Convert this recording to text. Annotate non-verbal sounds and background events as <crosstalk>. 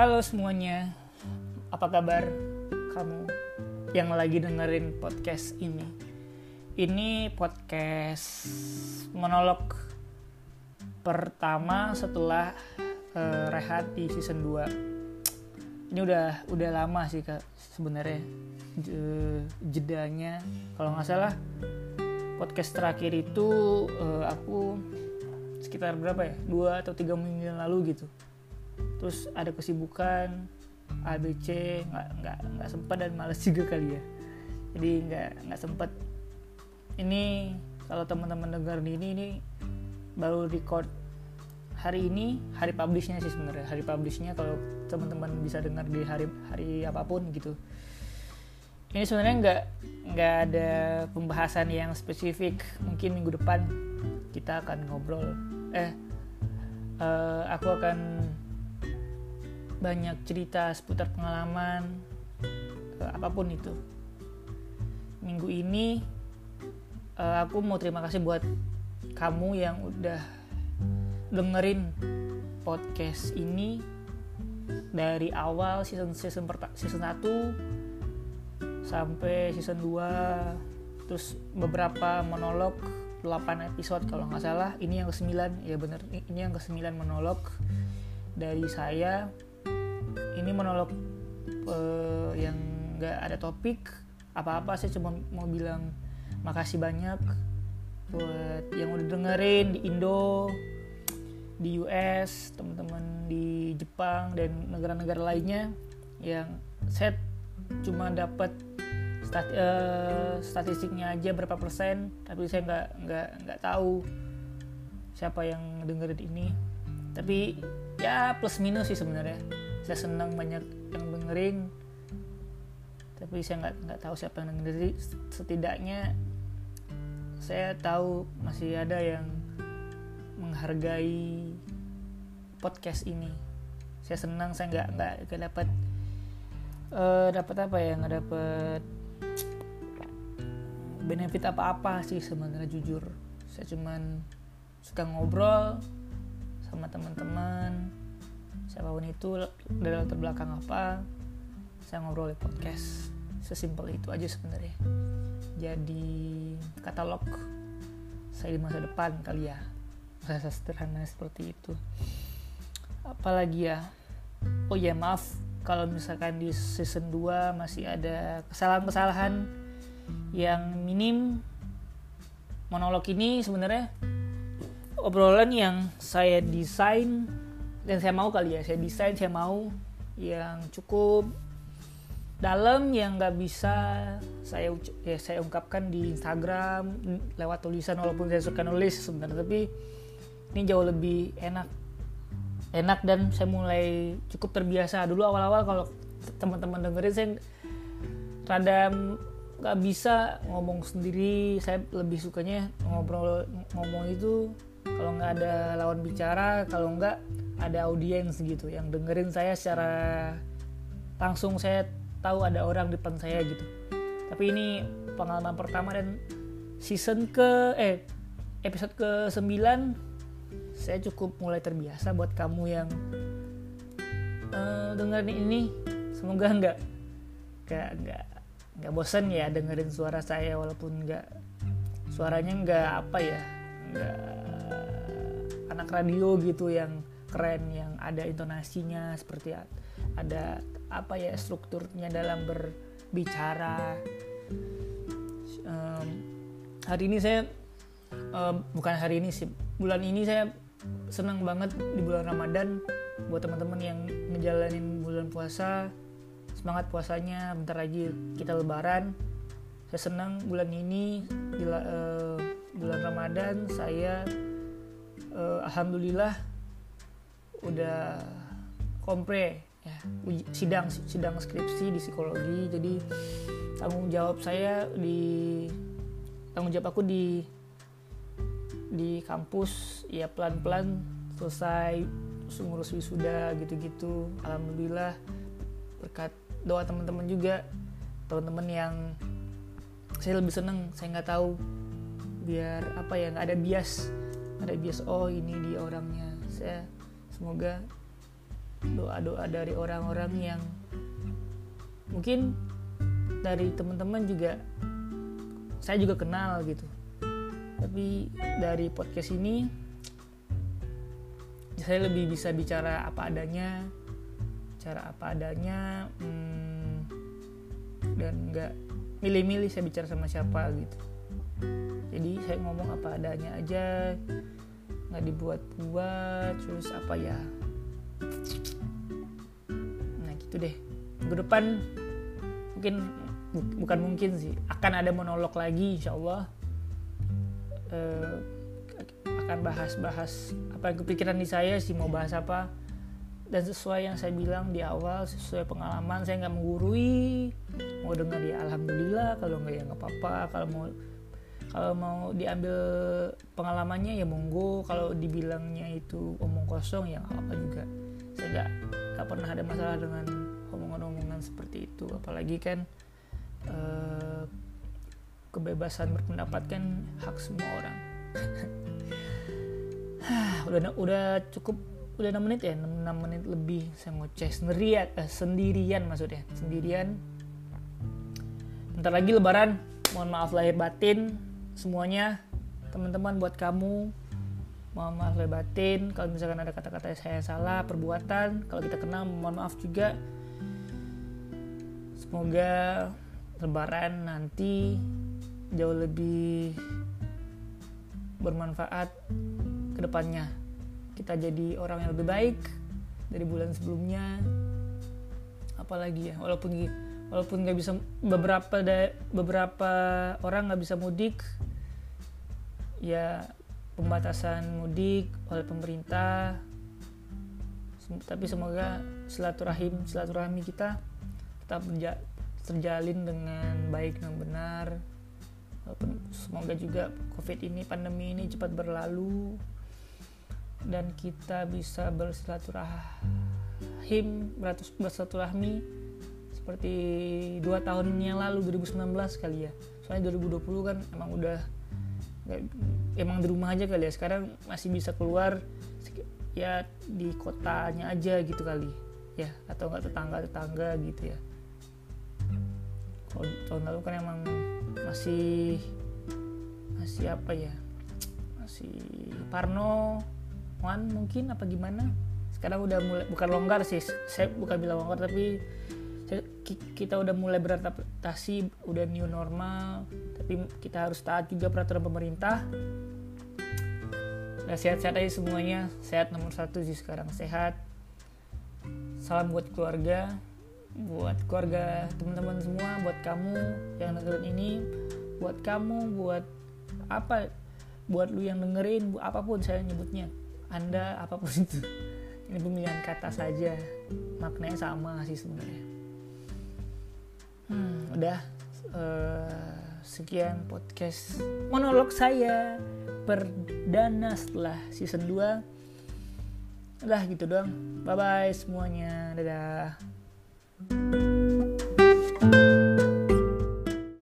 Halo semuanya, apa kabar kamu yang lagi dengerin podcast ini? Ini podcast monolog pertama setelah uh, rehat di season 2. Ini udah udah lama sih kak sebenarnya jedanya. Kalau nggak salah podcast terakhir itu uh, aku sekitar berapa ya dua atau tiga minggu yang lalu gitu terus ada kesibukan ABC nggak nggak nggak sempat dan males <laughs> juga kali ya. Jadi nggak nggak sempat ini kalau teman-teman dengar ini ini baru record hari ini hari publishnya sih sebenarnya. Hari publishnya kalau teman-teman bisa dengar di hari hari apa pun gitu. Ini sebenarnya nggak nggak ada pembahasan yang spesifik. Mungkin minggu depan kita akan ngobrol. Eh uh, aku akan banyak cerita seputar pengalaman uh, apa pun itu. Minggu ini uh, aku mau terima kasih buat kamu yang udah dengerin podcast ini dari awal season season season 1 sampai season 2 terus beberapa monolog 8 episode kalau nggak salah. Ini yang ke-9 ya bener ini yang ke-9 monolog dari saya ini monolog uh, yang nggak ada topik apa-apa saya cuma mau bilang makasih banyak buat yang udah dengerin di Indo di US teman-teman di Jepang dan negara-negara lainnya yang saya cuma dapat stat, uh, statistiknya aja berapa persen tapi saya nggak nggak nggak tahu siapa yang dengerin ini. Tapi ya plus minus sih sebenarnya saya senang banyak yang dengerin. Tapi saya nggak nggak tahu siapa yang dengerin. Setidaknya saya tahu masih ada yang menghargai podcast ini. Saya senang saya nggak nggak dapat uh, dapat apa ya? Nggak dapat benefit apa-apa sih sebenarnya jujur. Saya cuman suka ngobrol sama teman-teman siapa pun itu dari latar belakang apa saya ngobrol di podcast. Sesimpel itu aja sebenarnya. Jadi katalog saya di masa depan kali ya. Masa sederhana seperti itu. Apalagi ya? Oh ya maaf. Kalau misalkan di season 2 masih ada kesalahan-kesalahan yang minim monolog ini sebenarnya obrolan yang saya desain dan saya mau kali ya saya desain saya mau yang cukup dalam yang nggak bisa saya ya saya ungkapkan di Instagram lewat tulisan walaupun saya suka nulis sebenarnya tapi ini jauh lebih enak. Enak dan saya mulai cukup terbiasa. Dulu awal-awal kalau teman-teman dengerin saya rada nggak bisa ngomong sendiri. Saya lebih sukanya ngobrol ngomong itu kalau nggak ada lawan bicara kalau nggak ada audiens gitu yang dengerin saya secara langsung saya tahu ada orang di depan saya gitu. Tapi ini pengalaman pertama dan season ke eh episode ke 9 saya cukup mulai terbiasa buat kamu yang uh, dengerin ini. Semoga nggak nggak nggak nggak bosan ya dengerin suara saya walaupun nggak suaranya nggak apa ya nggak anak radio gitu yang keren yang ada intonasinya seperti ada apa ya strukturnya dalam berbicara. Um, hari ini saya um, bukan hari ini sih bulan ini saya senang banget di bulan Ramadan buat teman-teman yang ngejalanin bulan puasa. Semangat puasanya bentar lagi kita lebaran. Saya senang bulan ini di uh, bulan Ramadan saya uh, alhamdulillah udah kompre ya sidang sidang skripsi di psikologi. Jadi tanggung jawab saya di tanggung jawab aku di di kampus ya pelan-pelan selesai ngurus wisuda gitu-gitu. Alhamdulillah berkat doa teman-teman juga teman-teman yang saya lebih seneng saya nggak tahu biar apa ya nggak ada bias ada bias oh ini dia orangnya. Saya semoga doa-doa dari orang-orang yang mungkin dari teman-teman juga saya juga kenal gitu. Tapi dari podcast ini saya lebih bisa bicara apa adanya cara apa adanya hmm, dan nggak milih-milih saya bicara sama siapa gitu jadi saya ngomong apa adanya aja nggak dibuat-buat terus apa ya? Nah gitu deh. Ke depan mungkin bukan mungkin sih akan ada monolog lagi insya Allah. Uh, akan bahas-bahas apa yang kepikiran di saya sih mau bahas apa. Dan sesuai yang saya bilang di awal sesuai pengalaman saya nggak menggurui. Mau dengar ya alhamdulillah. Kalau nggak ya nggak apa-apa. Kalau mau kalau mau diambil pengalamannya ya monggo. Kalau dibilangnya itu omong kosong ya apa juga. Saya nggak nggak pernah ada masalah dengan omongan-omongan seperti itu. Apalagi kan eh, kebebasan berpendapat kan hak semua orang. <sighs> Udah udah cukup udah 6 menit ya? 6, 6 menit lebih. Saya ngoceh sendirian eh, sendirian maksudnya. Sendirian. Bentar lagi lebaran. Mohon maaf lahir batin semuanya teman-teman buat kamu mohon maaf lahir batin kalau misalkan ada kata-kata saya salah perbuatan kalau kita kenal mohon maaf juga semoga lebaran nanti jauh lebih bermanfaat ke depannya. Kita jadi orang yang lebih baik dari bulan sebelumnya. Apalagi ya, walaupun walaupun nggak bisa beberapa beberapa orang nggak bisa mudik, ya pembatasan mudik oleh pemerintah. Tapi semoga silaturahim silaturahmi kita tetap terjalin dengan baik dan benar semoga juga covid ini pandemi ini cepat berlalu dan kita bisa bersilaturahim bersilaturahmi seperti dua tahun yang lalu 2019 kali ya. Soalnya 2020 kan emang udah emang di rumah aja kali ya. Sekarang masih bisa keluar ya di kotanya aja gitu kali ya. Atau enggak tetangga tetangga gitu ya. Kalau tahun lalu kan emang masih masih apa ya masih Parno Wan mungkin apa gimana? Sekarang udah mulai bukan longgar sih saya bukan bilang longgar tapi kita udah mulai beradaptasi udah new normal tapi kita harus taat juga peraturan pemerintah. Nah sehat-sehat aja semuanya. Sehat nomor satu sih sekarang sehat. Salam buat keluarga buat keluarga teman-teman semua buat kamu yang dengerin ini buat kamu buat apa buat lu yang dengerin apa pun saya nyebutnya. Anda apa pun itu. <laughs> Ini pemilihan kata saja. Maknanya sama sih sebenarnya hmm, udah uh, sekian podcast monolog saya perdana setelah season 2 udah gitu doang. Bye bye semuanya. Dadah